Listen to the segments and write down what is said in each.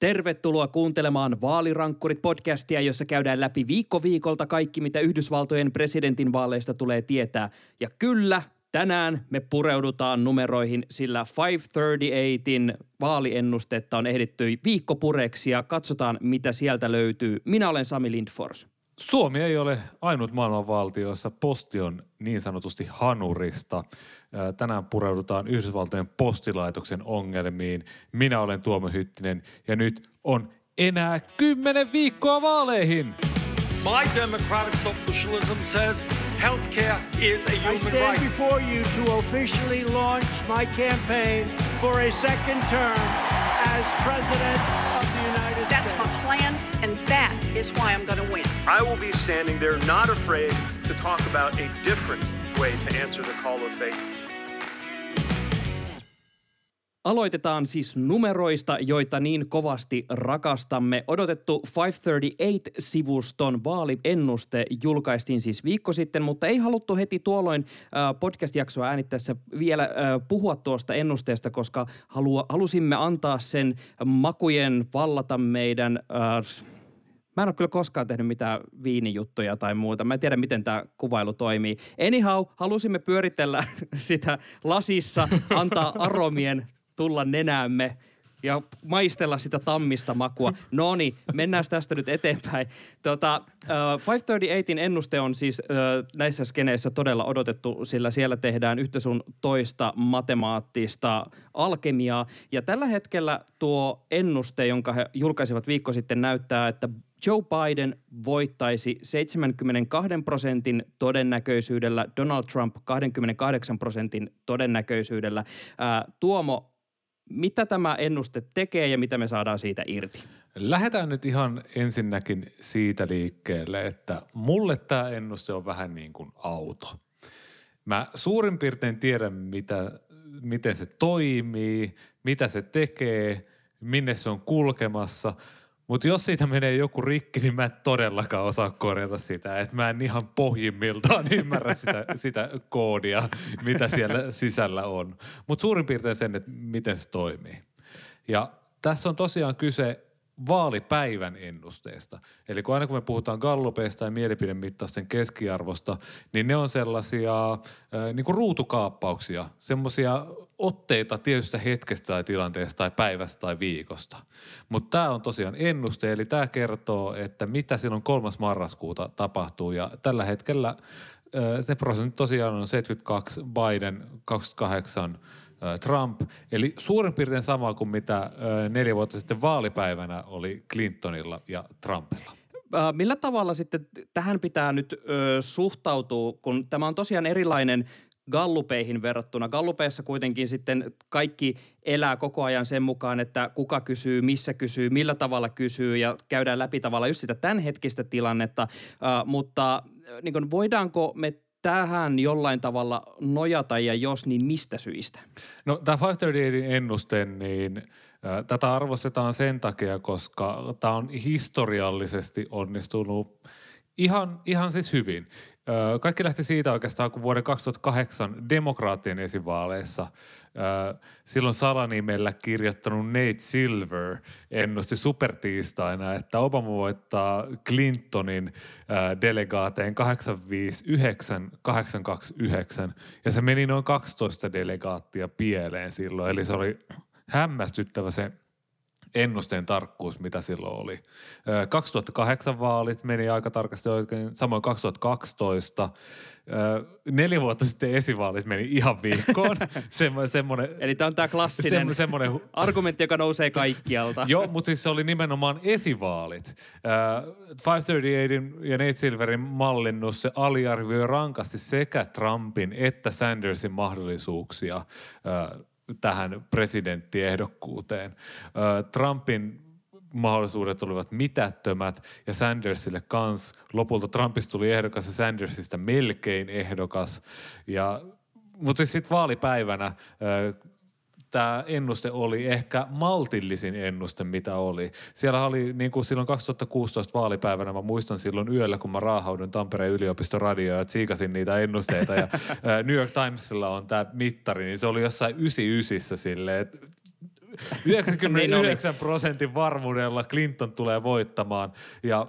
Tervetuloa kuuntelemaan Vaalirankkurit-podcastia, jossa käydään läpi viikko viikolta kaikki, mitä Yhdysvaltojen presidentin vaaleista tulee tietää. Ja kyllä, tänään me pureudutaan numeroihin, sillä 538in vaaliennustetta on ehditty viikkopureksi ja katsotaan, mitä sieltä löytyy. Minä olen Sami Lindfors. Suomi ei ole ainut maailmanvaltio, jossa posti on niin sanotusti hanurista. Tänään pureudutaan Yhdysvaltojen postilaitoksen ongelmiin. Minä olen Tuomo Hyttinen ja nyt on enää kymmenen viikkoa vaaleihin. My democratic socialism says healthcare is a human I stand right. before you to officially launch my campaign for a second term as president of the United That's States. my plan, and that is why I'm going to win. I will be standing there not afraid to talk about a different way to answer the call of faith. Aloitetaan siis numeroista, joita niin kovasti rakastamme. Odotettu 538-sivuston vaaliennuste julkaistiin siis viikko sitten, mutta ei haluttu heti tuolloin podcast-jaksoa äänittäessä vielä puhua tuosta ennusteesta, koska halusimme antaa sen makujen vallata meidän Mä en ole kyllä koskaan tehnyt mitään viinijuttuja tai muuta. Mä en tiedä, miten tämä kuvailu toimii. Anyhow, halusimme pyöritellä sitä lasissa, antaa aromien tulla nenäämme ja maistella sitä tammista makua. No niin, mennään tästä nyt eteenpäin. Tota, uh, 538 ennuste on siis uh, näissä skeneissä todella odotettu, sillä siellä tehdään yhtä sun toista matemaattista alkemiaa. Ja tällä hetkellä tuo ennuste, jonka he julkaisivat viikko sitten, näyttää, että Joe Biden voittaisi 72 prosentin todennäköisyydellä, Donald Trump 28 prosentin todennäköisyydellä. Ää, Tuomo, mitä tämä ennuste tekee ja mitä me saadaan siitä irti? Lähdetään nyt ihan ensinnäkin siitä liikkeelle, että mulle tämä ennuste on vähän niin kuin auto. Mä suurin piirtein tiedän, mitä, miten se toimii, mitä se tekee, minne se on kulkemassa – mutta jos siitä menee joku rikki, niin mä en todellakaan osaa korjata sitä. Että mä en ihan pohjimmiltaan ymmärrä sitä, sitä koodia, mitä siellä sisällä on. Mutta suurin piirtein sen, että miten se toimii. Ja tässä on tosiaan kyse vaalipäivän ennusteesta. Eli kun aina kun me puhutaan gallupeista ja mielipidemittausten keskiarvosta, niin ne on sellaisia äh, niin kuin ruutukaappauksia, semmoisia otteita tietystä hetkestä tai tilanteesta tai päivästä tai viikosta. Mutta tämä on tosiaan ennuste, eli tämä kertoo, että mitä silloin kolmas marraskuuta tapahtuu ja tällä hetkellä se prosentti tosiaan on 72, Biden 28, Trump. Eli suurin piirtein sama kuin mitä neljä vuotta sitten vaalipäivänä oli Clintonilla ja Trumpilla. Millä tavalla sitten tähän pitää nyt suhtautua, kun tämä on tosiaan erilainen gallupeihin verrattuna. Gallupeissa kuitenkin sitten kaikki elää koko ajan sen mukaan, että kuka kysyy, missä kysyy, millä tavalla kysyy ja käydään läpi tavalla just sitä tämänhetkistä tilannetta. Mutta niin kuin, voidaanko me tähän jollain tavalla nojata ja jos, niin mistä syistä? No tämä 538 ennuste, niin äh, tätä arvostetaan sen takia, koska tämä on historiallisesti onnistunut ihan, ihan siis hyvin. Kaikki lähti siitä oikeastaan, kun vuoden 2008 demokraattien esivaaleissa silloin salanimellä kirjoittanut Nate Silver ennusti supertiistaina, että Obama voittaa Clintonin delegaateen 859, 829 ja se meni noin 12 delegaattia pieleen silloin, eli se oli hämmästyttävä se – ennusteen tarkkuus, mitä silloin oli. 2008 vaalit meni aika tarkasti oikein, samoin 2012. Neljä vuotta sitten esivaalit meni ihan viikkoon. Semmo, semmoinen, Eli tämä on tämä klassinen semmo, semmoinen, argumentti, joka nousee kaikkialta. Joo, mutta siis se oli nimenomaan esivaalit. 538 ja Nate Silverin mallinnus, se aliarvioi rankasti sekä Trumpin että Sandersin mahdollisuuksia tähän presidenttiehdokkuuteen. Trumpin mahdollisuudet olivat mitättömät ja Sandersille kans. Lopulta Trumpista tuli ehdokas ja Sandersista melkein ehdokas. Ja, mutta siis sitten vaalipäivänä tämä ennuste oli ehkä maltillisin ennuste, mitä oli. Siellä oli niin kuin silloin 2016 vaalipäivänä, mä muistan silloin yöllä, kun mä raahaudun Tampereen yliopiston radioon ja tsiikasin niitä ennusteita ja New York Timesilla on tämä mittari, niin se oli jossain 99 silleen, että 99 prosentin varmuudella Clinton tulee voittamaan. Ja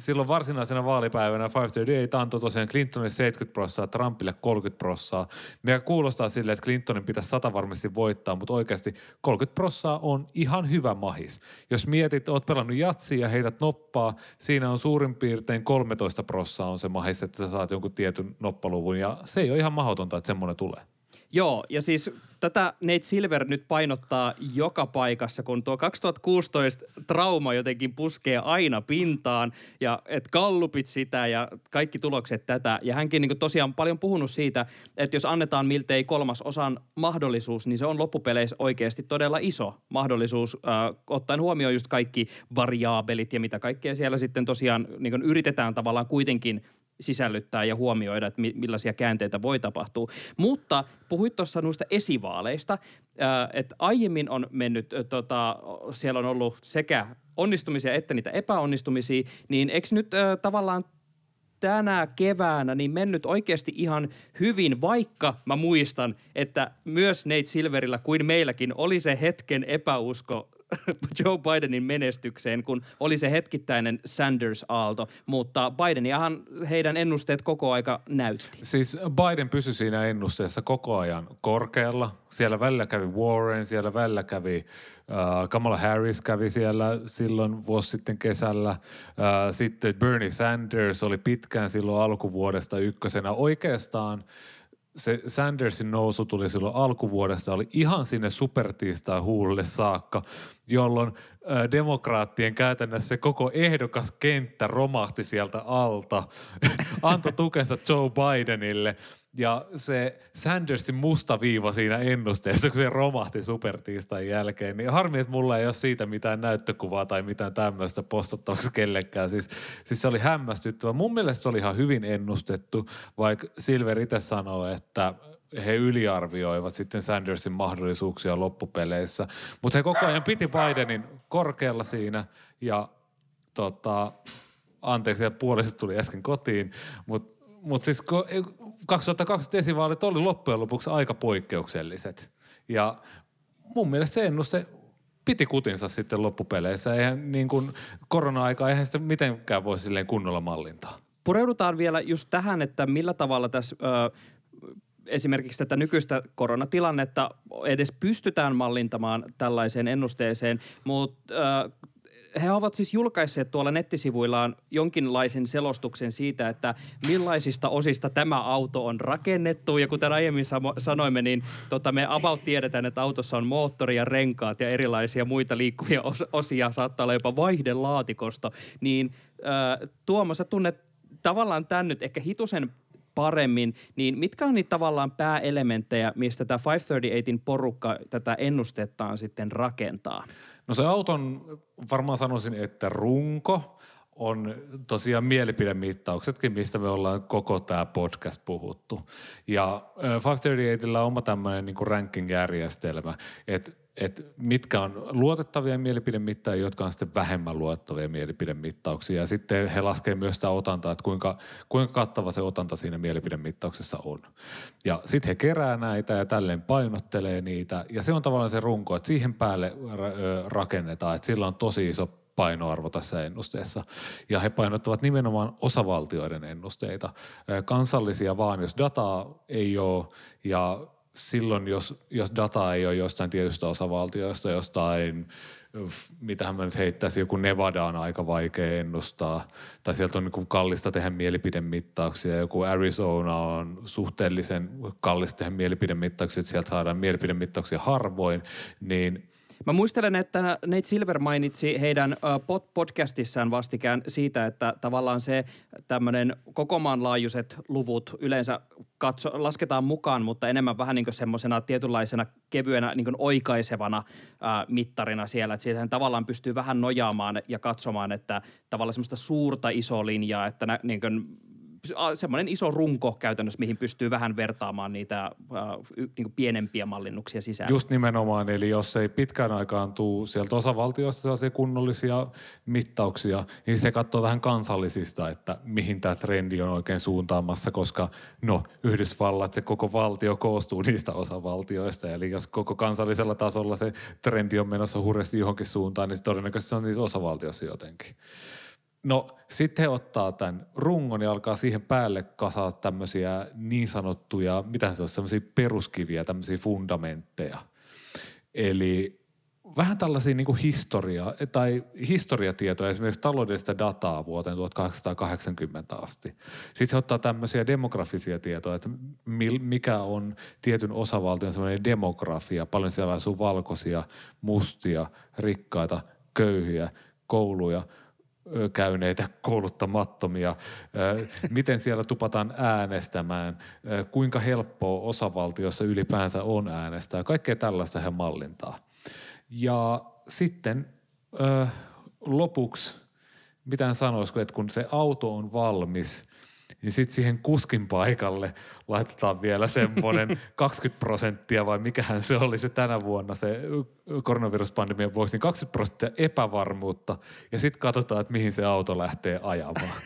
silloin varsinaisena vaalipäivänä 538 antoi tosiaan Clintonille 70 prossaa, Trumpille 30 prossaa. Mikä kuulostaa silleen, että Clintonin pitäisi sata varmasti voittaa, mutta oikeasti 30 prossaa on ihan hyvä mahis. Jos mietit, oot pelannut jatsia ja heität noppaa, siinä on suurin piirtein 13 prossaa on se mahis, että sä saat jonkun tietyn noppaluvun ja se ei ole ihan mahdotonta, että semmoinen tulee. Joo, ja siis tätä Nate Silver nyt painottaa joka paikassa, kun tuo 2016 trauma jotenkin puskee aina pintaan, ja et kallupit sitä ja kaikki tulokset tätä. Ja hänkin niin tosiaan paljon puhunut siitä, että jos annetaan miltei kolmas osan mahdollisuus, niin se on loppupeleissä oikeasti todella iso mahdollisuus, äh, ottaen huomioon just kaikki variaabelit ja mitä kaikkea siellä sitten tosiaan niin yritetään tavallaan kuitenkin – sisällyttää ja huomioida, että millaisia käänteitä voi tapahtua. Mutta puhuit tuossa noista esivaaleista, että aiemmin on mennyt, tota, siellä on ollut sekä onnistumisia että niitä epäonnistumisia, niin eikö nyt tavallaan tänä keväänä niin mennyt oikeasti ihan hyvin, vaikka mä muistan, että myös Nate Silverillä kuin meilläkin oli se hetken epäusko Joe Bidenin menestykseen, kun oli se hetkittäinen Sanders-aalto, mutta Bideniahan heidän ennusteet koko aika näytti. Siis Biden pysyi siinä ennusteessa koko ajan korkealla. Siellä välillä kävi Warren, siellä välillä kävi uh, Kamala Harris kävi siellä silloin vuosi sitten kesällä. Uh, sitten Bernie Sanders oli pitkään silloin alkuvuodesta ykkösenä. Oikeastaan – se Sandersin nousu tuli silloin alkuvuodesta, oli ihan sinne supertiistai huulille saakka, jolloin demokraattien käytännössä koko ehdokas kenttä romahti sieltä alta, antoi tukensa Joe Bidenille ja se Sandersin musta viiva siinä ennusteessa, kun se romahti supertiistain jälkeen, niin harmi, että mulla ei ole siitä mitään näyttökuvaa tai mitään tämmöistä postattavaksi kellekään. Siis, siis se oli hämmästyttävä. Mun mielestä se oli ihan hyvin ennustettu, vaikka Silver itse sanoo, että he yliarvioivat sitten Sandersin mahdollisuuksia loppupeleissä. Mutta he koko ajan piti Bidenin korkealla siinä ja tota, anteeksi, että puoliset tuli äsken kotiin, mutta mut siis 2020 esivaalit oli loppujen lopuksi aika poikkeukselliset. Ja mun mielestä se ennuste piti kutinsa sitten loppupeleissä. Eihän niin kuin korona-aika, eihän sitä mitenkään voi silleen kunnolla mallintaa. Pureudutaan vielä just tähän, että millä tavalla tässä ö, esimerkiksi tätä nykyistä koronatilannetta edes pystytään mallintamaan tällaiseen ennusteeseen, mutta he ovat siis julkaisseet tuolla nettisivuillaan jonkinlaisen selostuksen siitä, että millaisista osista tämä auto on rakennettu. Ja kuten aiemmin sanoimme, niin tota, me about tiedetään, että autossa on moottori ja renkaat ja erilaisia muita liikkuvia osia, saattaa olla jopa vaihdelaatikosto. Niin äh, Tuomo, sä tunnet tavallaan tämän nyt ehkä hitusen paremmin, niin mitkä on niitä tavallaan pääelementtejä, mistä tämä 538 porukka tätä ennustettaan sitten rakentaa? No se auton, varmaan sanoisin, että runko on tosiaan mielipidemittauksetkin, mistä me ollaan koko tämä podcast puhuttu. Ja Factor 38 on oma tämmöinen niin ranking-järjestelmä, että että mitkä on luotettavia mielipidemittaajia, jotka on sitten vähemmän luotettavia mielipidemittauksia. Ja sitten he laskevat myös sitä otantaa, että kuinka, kuinka kattava se otanta siinä mielipidemittauksessa on. Ja sitten he kerää näitä ja tälleen painottelee niitä. Ja se on tavallaan se runko, että siihen päälle rakennetaan, että sillä on tosi iso painoarvo tässä ennusteessa. Ja he painottavat nimenomaan osavaltioiden ennusteita. Kansallisia vaan, jos dataa ei ole ja silloin, jos, jos data ei ole jostain tietystä osavaltioista, jostain, mitähän mä nyt heittäisin, joku Nevada on aika vaikea ennustaa, tai sieltä on niin kallista tehdä mielipidemittauksia, joku Arizona on suhteellisen kallista tehdä mielipidemittauksia, että sieltä saadaan mielipidemittauksia harvoin, niin Mä muistelen, että Nate Silver mainitsi heidän podcastissaan vastikään siitä, että tavallaan se tämmöinen koko maan laajuiset luvut yleensä katso, lasketaan mukaan, mutta enemmän vähän niin semmoisena tietynlaisena kevyenä niin oikaisevana ää, mittarina siellä. Että siihen tavallaan pystyy vähän nojaamaan ja katsomaan, että tavallaan semmoista suurta isoa linjaa, että nä, niin kuin, semmoinen iso runko käytännössä, mihin pystyy vähän vertaamaan niitä äh, niin pienempiä mallinnuksia sisään. Just nimenomaan, eli jos ei pitkään aikaan tule sieltä osavaltiosta sellaisia kunnollisia mittauksia, niin se katsoo vähän kansallisista, että mihin tämä trendi on oikein suuntaamassa, koska no Yhdysvallat, se koko valtio koostuu niistä osavaltioista, eli jos koko kansallisella tasolla se trendi on menossa hurjasti johonkin suuntaan, niin se todennäköisesti se on niissä osavaltiossa jotenkin. No sitten he ottaa tämän rungon ja alkaa siihen päälle kasaa tämmöisiä niin sanottuja, mitä se on, semmoisia peruskiviä, tämmöisiä fundamentteja. Eli vähän tällaisia niin historia, tai historiatietoja, esimerkiksi taloudellista dataa vuoteen 1880 asti. Sitten he ottaa tämmöisiä demografisia tietoja, että mikä on tietyn osavaltion semmoinen demografia. Paljon siellä asuu valkoisia, mustia, rikkaita, köyhiä, kouluja – käyneitä kouluttamattomia, miten siellä tupataan äänestämään, kuinka helppoa osavaltiossa ylipäänsä on äänestää. Kaikkea tällaista he mallintaa. Ja sitten lopuksi, mitä sanoisiko, että kun se auto on valmis – niin sitten siihen kuskin paikalle laitetaan vielä semmoinen 20 prosenttia vai mikähän se oli se tänä vuonna se koronaviruspandemian vuoksi, niin 20 prosenttia epävarmuutta ja sitten katsotaan, että mihin se auto lähtee ajamaan.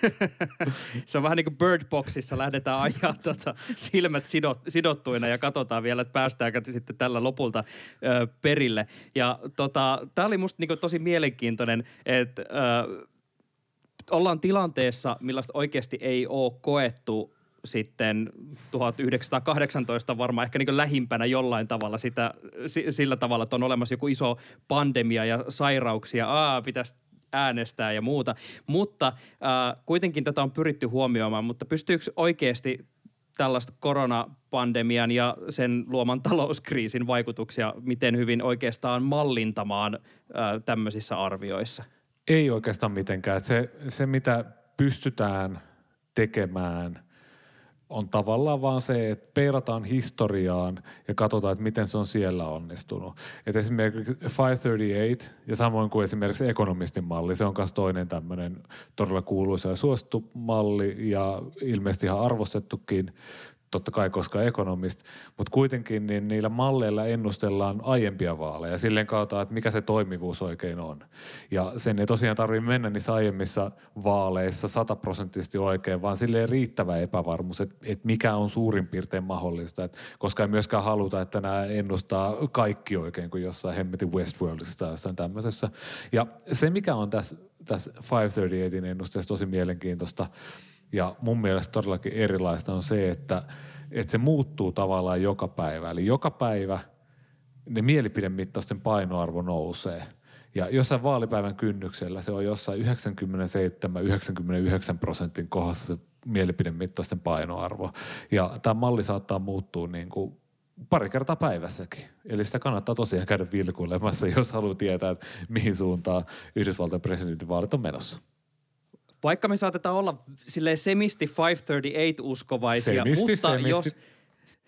se on vähän niin kuin Bird Boxissa, lähdetään ajaa tota, silmät sidot, sidottuina ja katsotaan vielä, että päästäänkö sitten tällä lopulta ö, perille. Ja tota, tämä oli musta niin tosi mielenkiintoinen, että ö, ollaan tilanteessa, millaista oikeasti ei ole koettu sitten 1918 varmaan ehkä niin lähimpänä jollain tavalla sitä, sillä tavalla, että on olemassa joku iso pandemia ja sairauksia, aa, pitäisi äänestää ja muuta. Mutta äh, kuitenkin tätä on pyritty huomioimaan, mutta pystyykö oikeasti tällaista koronapandemian ja sen luoman talouskriisin vaikutuksia miten hyvin oikeastaan mallintamaan äh, tämmöisissä arvioissa? Ei oikeastaan mitenkään. Se, se mitä pystytään tekemään on tavallaan vaan se, että peirataan historiaan ja katsotaan, että miten se on siellä onnistunut. Et esimerkiksi 538 ja samoin kuin esimerkiksi ekonomistin malli, se on myös toinen tämmöinen todella kuuluisa ja suosittu malli ja ilmeisesti ihan arvostettukin totta kai koska ekonomist, mutta kuitenkin niin niillä malleilla ennustellaan aiempia vaaleja silleen kautta, että mikä se toimivuus oikein on. Ja sen ei tosiaan tarvitse mennä niissä aiemmissa vaaleissa sataprosenttisesti oikein, vaan silleen riittävä epävarmuus, että, että mikä on suurin piirtein mahdollista, että koska ei myöskään haluta, että nämä ennustaa kaikki oikein kuin jossain hemmetin Westworldissa tai jossain tämmöisessä. Ja se, mikä on tässä, tässä 538 ennusteessa tosi mielenkiintoista, ja mun mielestä todellakin erilaista on se, että, että se muuttuu tavallaan joka päivä. Eli joka päivä ne mielipidemittaisten painoarvo nousee. Ja jossain vaalipäivän kynnyksellä se on jossain 97-99 prosentin kohdassa se mielipidemittaisten painoarvo. Ja tämä malli saattaa muuttua niin kuin pari kertaa päivässäkin. Eli sitä kannattaa tosiaan käydä vilkuilemassa, jos haluaa tietää, että mihin suuntaan Yhdysvaltain presidentinvaalit on menossa vaikka me saatetaan olla silleen semisti 538 uskovaisia, semisti, mutta semisti. jos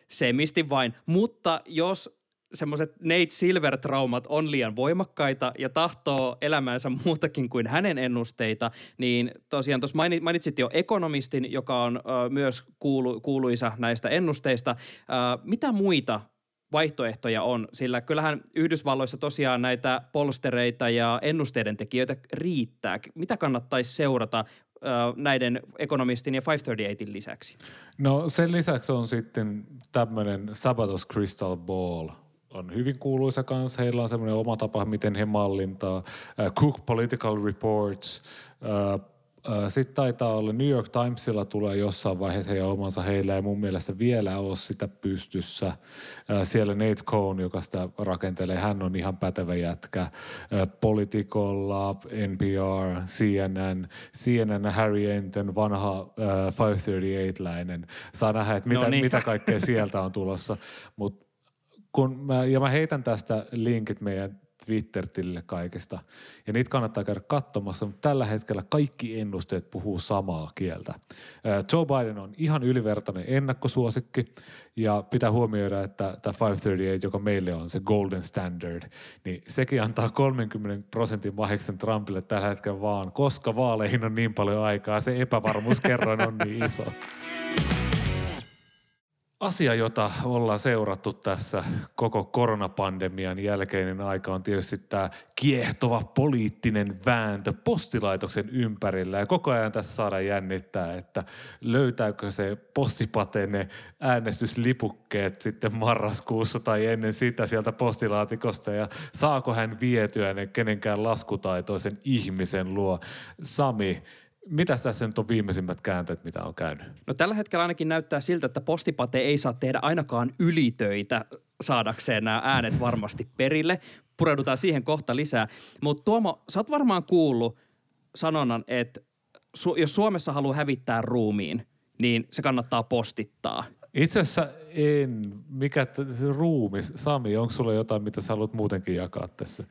semisti vain, mutta jos semmoiset Nate Silver-traumat on liian voimakkaita ja tahtoo elämäänsä muutakin kuin hänen ennusteita, niin tosiaan tuossa mainitsit jo ekonomistin, joka on ö, myös kuulu, kuuluisa näistä ennusteista. Ö, mitä muita vaihtoehtoja on, sillä kyllähän Yhdysvalloissa tosiaan näitä polstereita ja ennusteiden tekijöitä riittää. Mitä kannattaisi seurata näiden ekonomistin ja 538 lisäksi? No sen lisäksi on sitten tämmöinen Sabatos Crystal Ball – on hyvin kuuluisa kanssa. Heillä on semmoinen oma tapa, miten he mallintaa. Cook Political Reports, sitten taitaa olla New York Timesilla tulee jossain vaiheessa heidän omansa. Heillä ei mun mielestä vielä ole sitä pystyssä. Siellä Nate Cohn, joka sitä rakentelee, hän on ihan pätevä jätkä. Politicolla, NPR, CNN, CNN Harry Enten, vanha 538-läinen. Saa nähdä, että mitä, no niin. mitä kaikkea sieltä on tulossa. Mut kun mä, ja mä heitän tästä linkit meidän Twitter-tilille kaikesta. Ja niitä kannattaa käydä katsomassa, mutta tällä hetkellä kaikki ennusteet puhuu samaa kieltä. Joe Biden on ihan ylivertainen ennakkosuosikki ja pitää huomioida, että tämä 538, joka meille on se golden standard, niin sekin antaa 30 prosentin mahiksen Trumpille tällä hetkellä vaan, koska vaaleihin on niin paljon aikaa, se epävarmuuskerroin on niin iso. Asia, jota ollaan seurattu tässä koko koronapandemian jälkeinen aika on tietysti tämä kiehtova poliittinen vääntö postilaitoksen ympärillä. Ja koko ajan tässä saadaan jännittää, että löytääkö se postipate ne äänestyslipukkeet sitten marraskuussa tai ennen sitä sieltä postilaatikosta ja saako hän vietyä ne kenenkään laskutaitoisen ihmisen luo. Sami, mitä tässä nyt on viimeisimmät käänteet, mitä on käynyt? No tällä hetkellä ainakin näyttää siltä, että postipate ei saa tehdä ainakaan ylitöitä saadakseen nämä äänet varmasti perille. Pureudutaan siihen kohta lisää. Mutta Tuomo, sä oot varmaan kuullut sanonnan, että su- jos Suomessa haluaa hävittää ruumiin, niin se kannattaa postittaa. Itse asiassa en. Mikä t- se ruumis? Sami, onko sulla jotain, mitä sä haluat muutenkin jakaa tässä?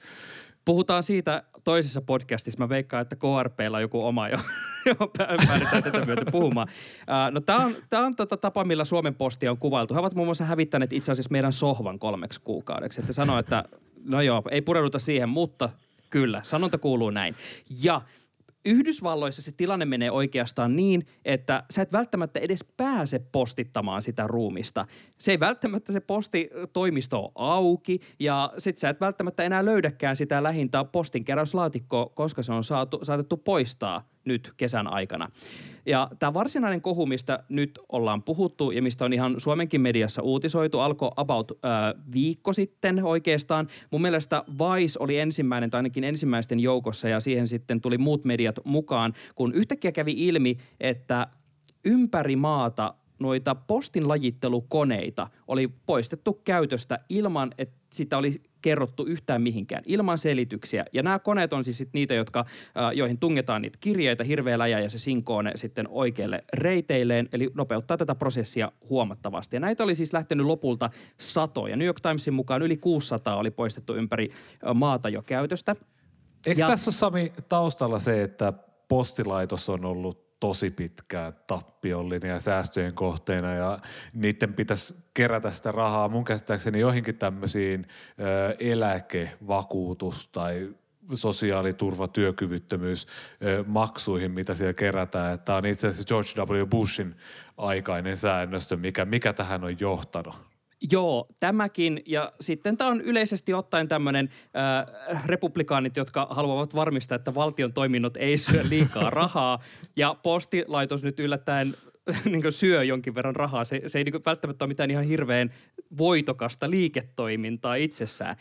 Puhutaan siitä toisessa podcastissa. Mä veikkaan, että KRPllä on joku oma, jo, päädytään tätä myötä puhumaan. Uh, no tämä on, tää on tota tapa, millä Suomen postia on kuvailtu. He ovat muun muassa hävittäneet itse asiassa meidän sohvan kolmeksi kuukaudeksi. Että sanoo, että no joo, ei pureuduta siihen, mutta kyllä, sanonta kuuluu näin. Ja Yhdysvalloissa se tilanne menee oikeastaan niin, että sä et välttämättä edes pääse postittamaan sitä ruumista. Se ei välttämättä se postitoimisto ole auki ja sit sä et välttämättä enää löydäkään sitä lähintä postinkeräyslaatikkoa, koska se on saatu, saatettu poistaa nyt kesän aikana. Ja tämä varsinainen kohu, mistä nyt ollaan puhuttu ja mistä on ihan Suomenkin mediassa uutisoitu, alkoi about äh, viikko sitten oikeastaan. Mun mielestä Vice oli ensimmäinen tai ainakin ensimmäisten joukossa ja siihen sitten tuli muut mediat mukaan, kun yhtäkkiä kävi ilmi, että ympäri maata noita postin lajittelukoneita oli poistettu käytöstä ilman, että sitä oli kerrottu yhtään mihinkään, ilman selityksiä. Ja nämä koneet on siis sit niitä, jotka, joihin tungetaan niitä kirjeitä hirveä läjä ja se sinkoo ne sitten oikealle reiteilleen, eli nopeuttaa tätä prosessia huomattavasti. Ja näitä oli siis lähtenyt lopulta satoja. New York Timesin mukaan yli 600 oli poistettu ympäri maata jo käytöstä. Eikö ja... tässä ole Sami taustalla se, että postilaitos on ollut tosi pitkään tappiollinen ja säästöjen kohteena ja niiden pitäisi kerätä sitä rahaa mun käsittääkseni joihinkin tämmöisiin ö, eläke, vakuutus tai sosiaaliturva, työkyvyttömyys maksuihin, mitä siellä kerätään. Tämä on itse asiassa George W. Bushin aikainen säännöstö, mikä, mikä tähän on johtanut. Joo, tämäkin. Ja sitten tämä on yleisesti ottaen tämmöinen äh, republikaanit, jotka haluavat varmistaa, että valtion toiminnot ei syö liikaa rahaa. Ja postilaitos nyt yllättäen niin syö jonkin verran rahaa. Se, se ei niin välttämättä ole mitään ihan hirveän voitokasta liiketoimintaa itsessään.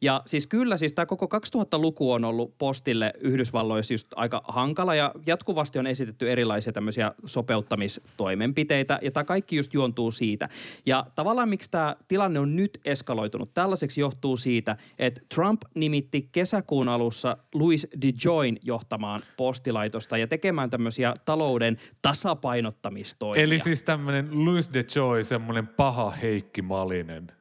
Ja siis kyllä, siis tämä koko 2000-luku on ollut postille Yhdysvalloissa just aika hankala ja jatkuvasti on esitetty erilaisia tämmöisiä sopeuttamistoimenpiteitä ja tämä kaikki just juontuu siitä. Ja tavallaan miksi tämä tilanne on nyt eskaloitunut tällaiseksi johtuu siitä, että Trump nimitti kesäkuun alussa Louis DeJoyn johtamaan postilaitosta ja tekemään tämmöisiä talouden tasapainottamistoimia. Eli siis tämmöinen Louis DeJoy, semmoinen paha Heikki Malin Malinen.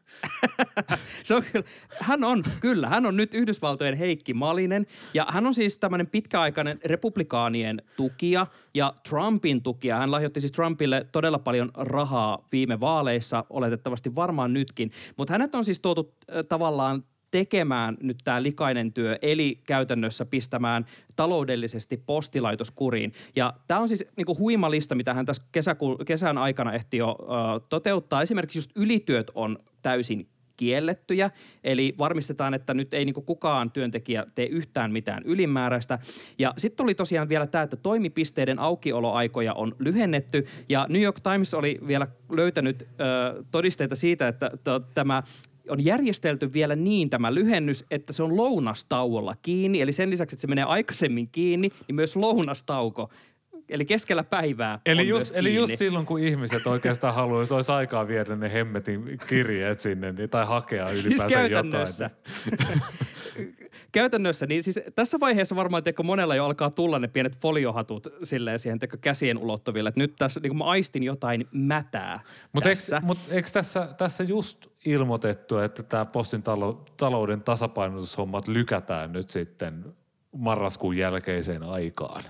se on kyllä, hän on, kyllä, hän on nyt Yhdysvaltojen Heikki Malinen ja hän on siis tämmöinen pitkäaikainen republikaanien tukija ja Trumpin tukija. Hän lahjoitti siis Trumpille todella paljon rahaa viime vaaleissa, oletettavasti varmaan nytkin, mutta hänet on siis tuotu äh, tavallaan tekemään nyt tämä likainen työ, eli käytännössä pistämään taloudellisesti postilaitos kuriin. Ja tämä on siis niinku huima lista, mitä hän tässä kesäku- kesän aikana ehti jo uh, toteuttaa. Esimerkiksi just ylityöt on täysin kiellettyjä, eli varmistetaan, että nyt ei niinku kukaan työntekijä tee yhtään mitään ylimääräistä. Ja sitten oli tosiaan vielä tämä, että toimipisteiden aukioloaikoja on lyhennetty, ja New York Times oli vielä löytänyt ö, todisteita siitä, että t- tämä on järjestelty vielä niin tämä lyhennys, että se on lounastauolla kiinni. Eli sen lisäksi, että se menee aikaisemmin kiinni, niin myös lounastauko eli keskellä päivää Eli on just, eli just silloin, kun ihmiset oikeastaan haluaisi, olisi aikaa viedä ne hemmetin kirjeet sinne niin, tai hakea Siis ylipäänsä käytännössä. jotain. käytännössä, niin siis tässä vaiheessa varmaan teko monella jo alkaa tulla ne pienet foliohatut silleen siihen teko käsien ulottuville. Että nyt tässä niin mä aistin jotain mätää Mutta eikö, tässä. mut eikö tässä, tässä just ilmoitettu, että tämä postin talo, talouden tasapainotushommat lykätään nyt sitten marraskuun jälkeiseen aikaan?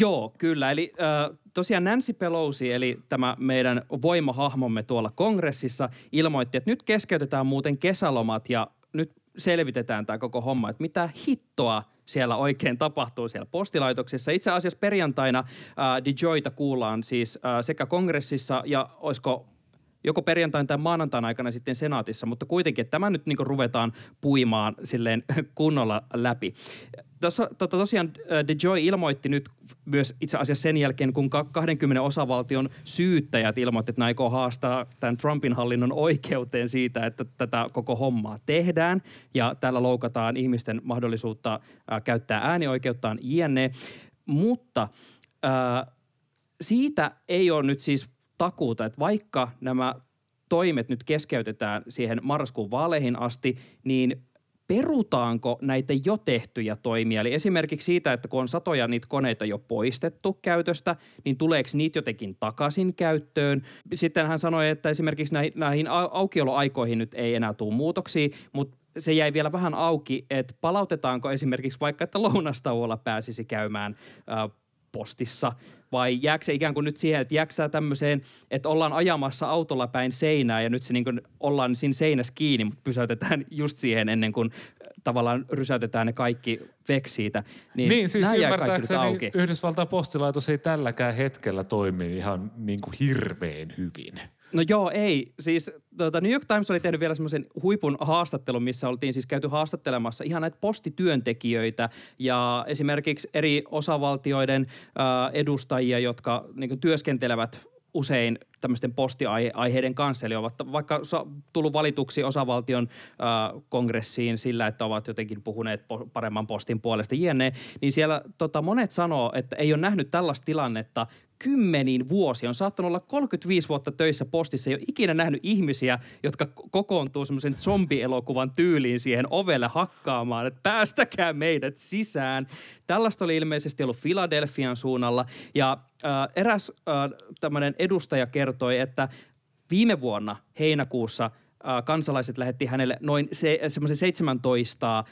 Joo, kyllä. Eli äh, tosiaan Nancy Pelosi, eli tämä meidän voimahahmomme tuolla kongressissa, ilmoitti, että nyt keskeytetään muuten kesälomat ja selvitetään tämä koko homma, että mitä hittoa siellä oikein tapahtuu siellä postilaitoksessa. Itse asiassa perjantaina äh, DeJoyta kuullaan siis äh, sekä kongressissa ja olisiko joko perjantain tai maanantain aikana sitten senaatissa, mutta kuitenkin, että tämä nyt niin ruvetaan puimaan silleen kunnolla läpi. Tuossa, tota, tosiaan äh, DeJoy ilmoitti nyt myös itse asiassa sen jälkeen, kun ka- 20 osavaltion syyttäjät ilmoitti, että ne aikoo haastaa tämän Trumpin hallinnon oikeuteen siitä, että tätä koko hommaa tehdään ja täällä loukataan ihmisten mahdollisuutta äh, käyttää äänioikeuttaan jne. Mutta äh, siitä ei ole nyt siis takuuta, että vaikka nämä toimet nyt keskeytetään siihen marraskuun vaaleihin asti, niin perutaanko näitä jo tehtyjä toimia? Eli esimerkiksi siitä, että kun on satoja niitä koneita jo poistettu käytöstä, niin tuleeko niitä jotenkin takaisin käyttöön? Sitten hän sanoi, että esimerkiksi näihin, näihin au- aukioloaikoihin nyt ei enää tule muutoksia, mutta se jäi vielä vähän auki, että palautetaanko esimerkiksi vaikka, että lounastauolla pääsisi käymään ää, postissa vai jääkö se ikään kuin nyt siihen, että jääkö tämmöiseen, että ollaan ajamassa autolla päin seinää ja nyt se niin kuin ollaan siinä seinässä kiinni, mutta pysäytetään just siihen ennen kuin äh, tavallaan rysäytetään ne kaikki vek siitä. Niin, Niin, siis ymmärtääkseni. Yhdysvaltain postilaitos ei tälläkään hetkellä toimi ihan niin kuin hirveän hyvin. No joo, ei. Siis tota, New York Times oli tehnyt vielä semmoisen huipun haastattelun, missä oltiin siis käyty haastattelemassa ihan näitä postityöntekijöitä ja esimerkiksi eri osavaltioiden äh, edustajia, jotka niin työskentelevät usein tämmöisten postiaiheiden kanssa, eli ovat vaikka tullut valituksi osavaltion äh, kongressiin sillä, että ovat jotenkin puhuneet po- paremman postin puolesta jne, niin siellä tota, monet sanoo, että ei ole nähnyt tällaista tilannetta kymmeniin vuosia. On saattanut olla 35 vuotta töissä postissa. Ei ole ikinä nähnyt ihmisiä, jotka ko- kokoontuu semmoisen zombielokuvan tyyliin siihen ovelle hakkaamaan, että päästäkää meidät sisään. Tällaista oli ilmeisesti ollut Filadelfian suunnalla. Ja äh, eräs äh, tämmöinen edustaja kertoi, että viime vuonna heinäkuussa äh, kansalaiset lähetti hänelle noin se, semmoisen 17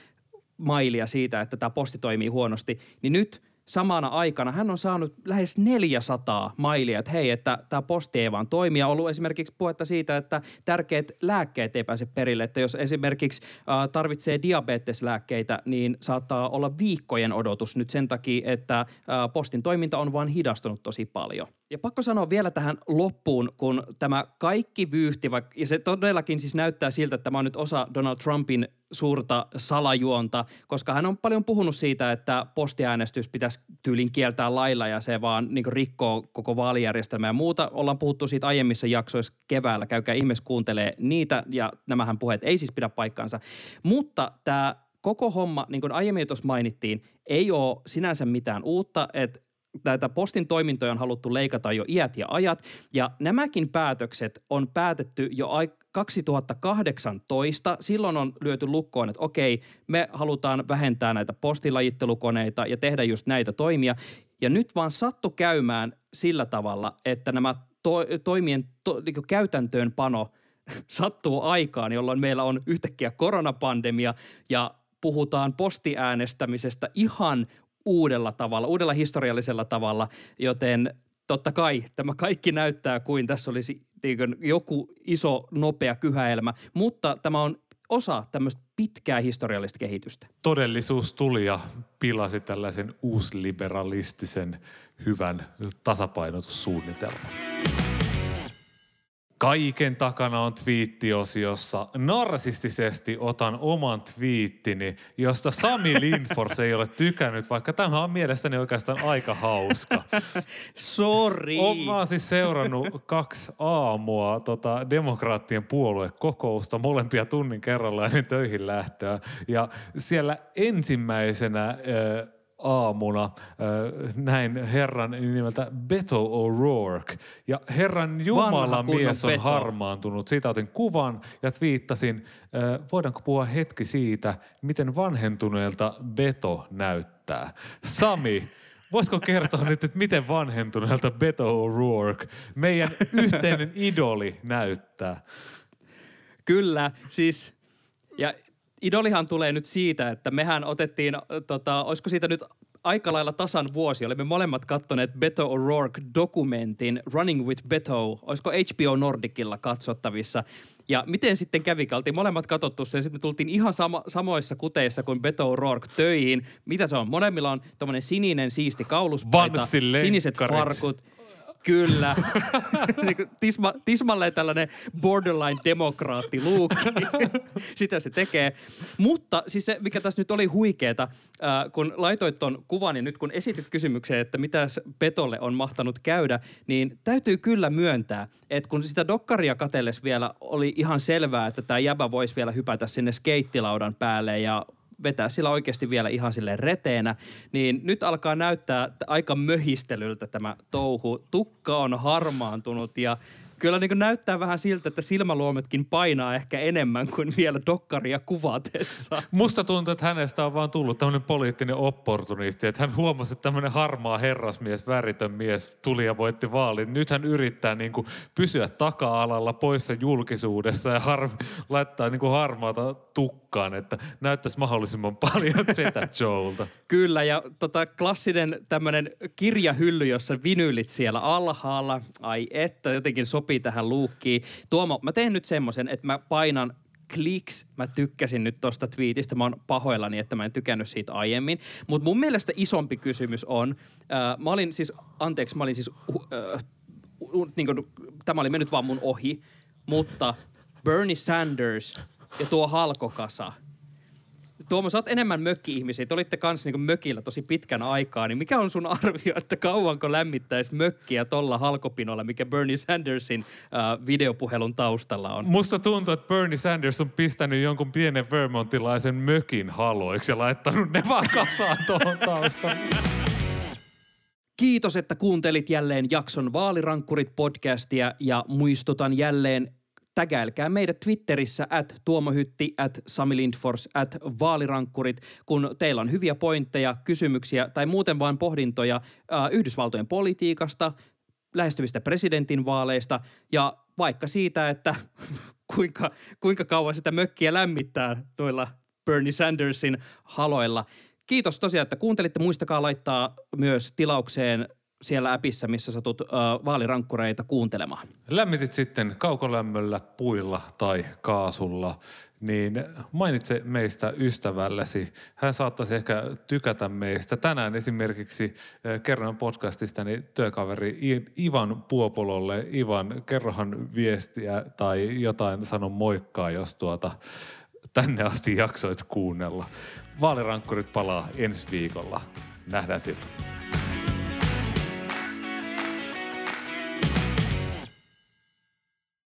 mailia siitä, että tämä posti toimii huonosti, niin nyt samana aikana hän on saanut lähes 400 mailia, että hei, että tämä posti ei vaan toimi. Ja ollut esimerkiksi puhetta siitä, että tärkeät lääkkeet ei pääse perille, että jos esimerkiksi äh, tarvitsee diabeteslääkkeitä, niin saattaa olla viikkojen odotus nyt sen takia, että äh, postin toiminta on vaan hidastunut tosi paljon. Ja pakko sanoa vielä tähän loppuun, kun tämä kaikki vyyhti, ja se todellakin siis näyttää siltä, että tämä on nyt osa Donald Trumpin suurta salajuonta, koska hän on paljon puhunut siitä, että postiäänestys pitäisi tyylin kieltää lailla ja se vaan niin rikkoo koko vaalijärjestelmää ja muuta. Ollaan puhuttu siitä aiemmissa jaksoissa keväällä, käykää ihmeessä kuuntelee niitä ja nämähän puheet ei siis pidä paikkaansa. Mutta tämä koko homma, niin kuin aiemmin tuossa mainittiin, ei ole sinänsä mitään uutta, että näitä postin toimintoja on haluttu leikata jo iät ja ajat, ja nämäkin päätökset on päätetty jo ai- 2018. Silloin on lyöty lukkoon, että okei, me halutaan vähentää näitä postilajittelukoneita ja tehdä just näitä toimia. Ja nyt vaan sattu käymään sillä tavalla, että nämä to- toimien to- niin käytäntöönpano sattuu aikaan, jolloin meillä on yhtäkkiä koronapandemia ja puhutaan postiäänestämisestä ihan uudella tavalla, uudella historiallisella tavalla, joten totta kai tämä kaikki näyttää kuin tässä olisi niin kuin joku iso nopea kyhäelmä, mutta tämä on osa tämmöistä pitkää historiallista kehitystä. Todellisuus tuli ja pilasi tällaisen uusliberalistisen hyvän tasapainotussuunnitelman. Kaiken takana on twiittiosiossa. Narsistisesti otan oman twiittini, josta Sami Linfors ei ole tykännyt, vaikka tämä on mielestäni oikeastaan aika hauska. Mä oon siis seurannut kaksi aamua tota, demokraattien puoluekokousta, molempia tunnin kerralla ennen töihin lähtöä. Ja siellä ensimmäisenä ö, aamuna näin herran nimeltä Beto O'Rourke. Ja herran Jumala Vanha kunnon mies on Beto. harmaantunut. Siitä otin kuvan ja twiittasin, voidaanko puhua hetki siitä, miten vanhentuneelta Beto näyttää. Sami, voitko kertoa nyt, että miten vanhentuneelta Beto O'Rourke, meidän yhteinen idoli, näyttää? Kyllä, siis ja idolihan tulee nyt siitä, että mehän otettiin, tota, olisiko siitä nyt aika lailla tasan vuosi, olemme molemmat kattoneet Beto O'Rourke-dokumentin Running with Beto, olisiko HBO Nordicilla katsottavissa. Ja miten sitten kävi? Oltiin molemmat katsottu sen, sitten me tultiin ihan sama, samoissa kuteissa kuin Beto O'Rourke töihin. Mitä se on? Molemmilla on tommonen sininen siisti kauluspaita, siniset farkut. Kyllä. niin tisma, tismalleen tällainen borderline demokraatti luukki. Sitä se tekee. Mutta siis se, mikä tässä nyt oli huikeeta, äh, kun laitoit ton kuvan ja nyt kun esitit kysymyksen, että mitä Petolle on mahtanut käydä, niin täytyy kyllä myöntää, että kun sitä dokkaria katelles vielä oli ihan selvää, että tämä jäbä voisi vielä hypätä sinne skeittilaudan päälle ja vetää sillä oikeasti vielä ihan sille reteenä, niin nyt alkaa näyttää aika möhistelyltä tämä touhu. Tukka on harmaantunut ja kyllä niin näyttää vähän siltä, että silmäluometkin painaa ehkä enemmän kuin vielä dokkaria kuvatessa. Musta tuntuu, että hänestä on vaan tullut tämmöinen poliittinen opportunisti, että hän huomasi, että tämmöinen harmaa herrasmies, väritön mies tuli ja voitti vaalin. Nyt hän yrittää niin kuin pysyä taka-alalla poissa julkisuudessa ja har- laittaa niin kuin harmaata tukkaan, että näyttäisi mahdollisimman paljon Zeta Joelta. Kyllä, ja tota, klassinen tämmöinen kirjahylly, jossa vinyylit siellä alhaalla. Ai että, jotenkin sopii tähän luukkiin. Tuomo, mä teen nyt semmoisen, että mä painan kliks. Mä tykkäsin nyt tosta twiitistä. Mä oon pahoillani, että mä en tykännyt siitä aiemmin. Mutta mun mielestä isompi kysymys on, äh, mä olin siis, anteeksi, mä olin siis, uh, äh, niin kuin, tämä oli mennyt vaan mun ohi, mutta Bernie Sanders ja tuo halkokasa – Tuomo, sä oot enemmän mökki-ihmisiä. Te olitte kanssa niin mökillä tosi pitkän aikaa, niin mikä on sun arvio, että kauanko lämmittäisi mökkiä tolla halkopinolla, mikä Bernie Sandersin äh, videopuhelun taustalla on? Musta tuntuu, että Bernie Sanders on pistänyt jonkun pienen vermontilaisen mökin haloiksi ja laittanut ne vaan kasaan tuohon taustalle. Kiitos, että kuuntelit jälleen jakson Vaalirankkurit podcastia ja muistutan jälleen, tägäilkää meidät Twitterissä at tuomohytti, at Sami Lindfors, at vaalirankkurit, kun teillä on hyviä pointteja, kysymyksiä tai muuten vain pohdintoja äh, Yhdysvaltojen politiikasta, lähestyvistä presidentinvaaleista ja vaikka siitä, että kuinka, kuinka kauan sitä mökkiä lämmittää noilla Bernie Sandersin haloilla. Kiitos tosiaan, että kuuntelitte. Muistakaa laittaa myös tilaukseen siellä appissa, missä satut äh, vaalirankkureita kuuntelemaan. Lämmitit sitten kaukolämmöllä, puilla tai kaasulla, niin mainitse meistä ystävällesi. Hän saattaisi ehkä tykätä meistä. Tänään esimerkiksi kerran podcastistani työkaveri Ivan Puopololle. Ivan, kerrohan viestiä tai jotain, sano moikkaa, jos tuota tänne asti jaksoit kuunnella. Vaalirankkurit palaa ensi viikolla. Nähdään silloin.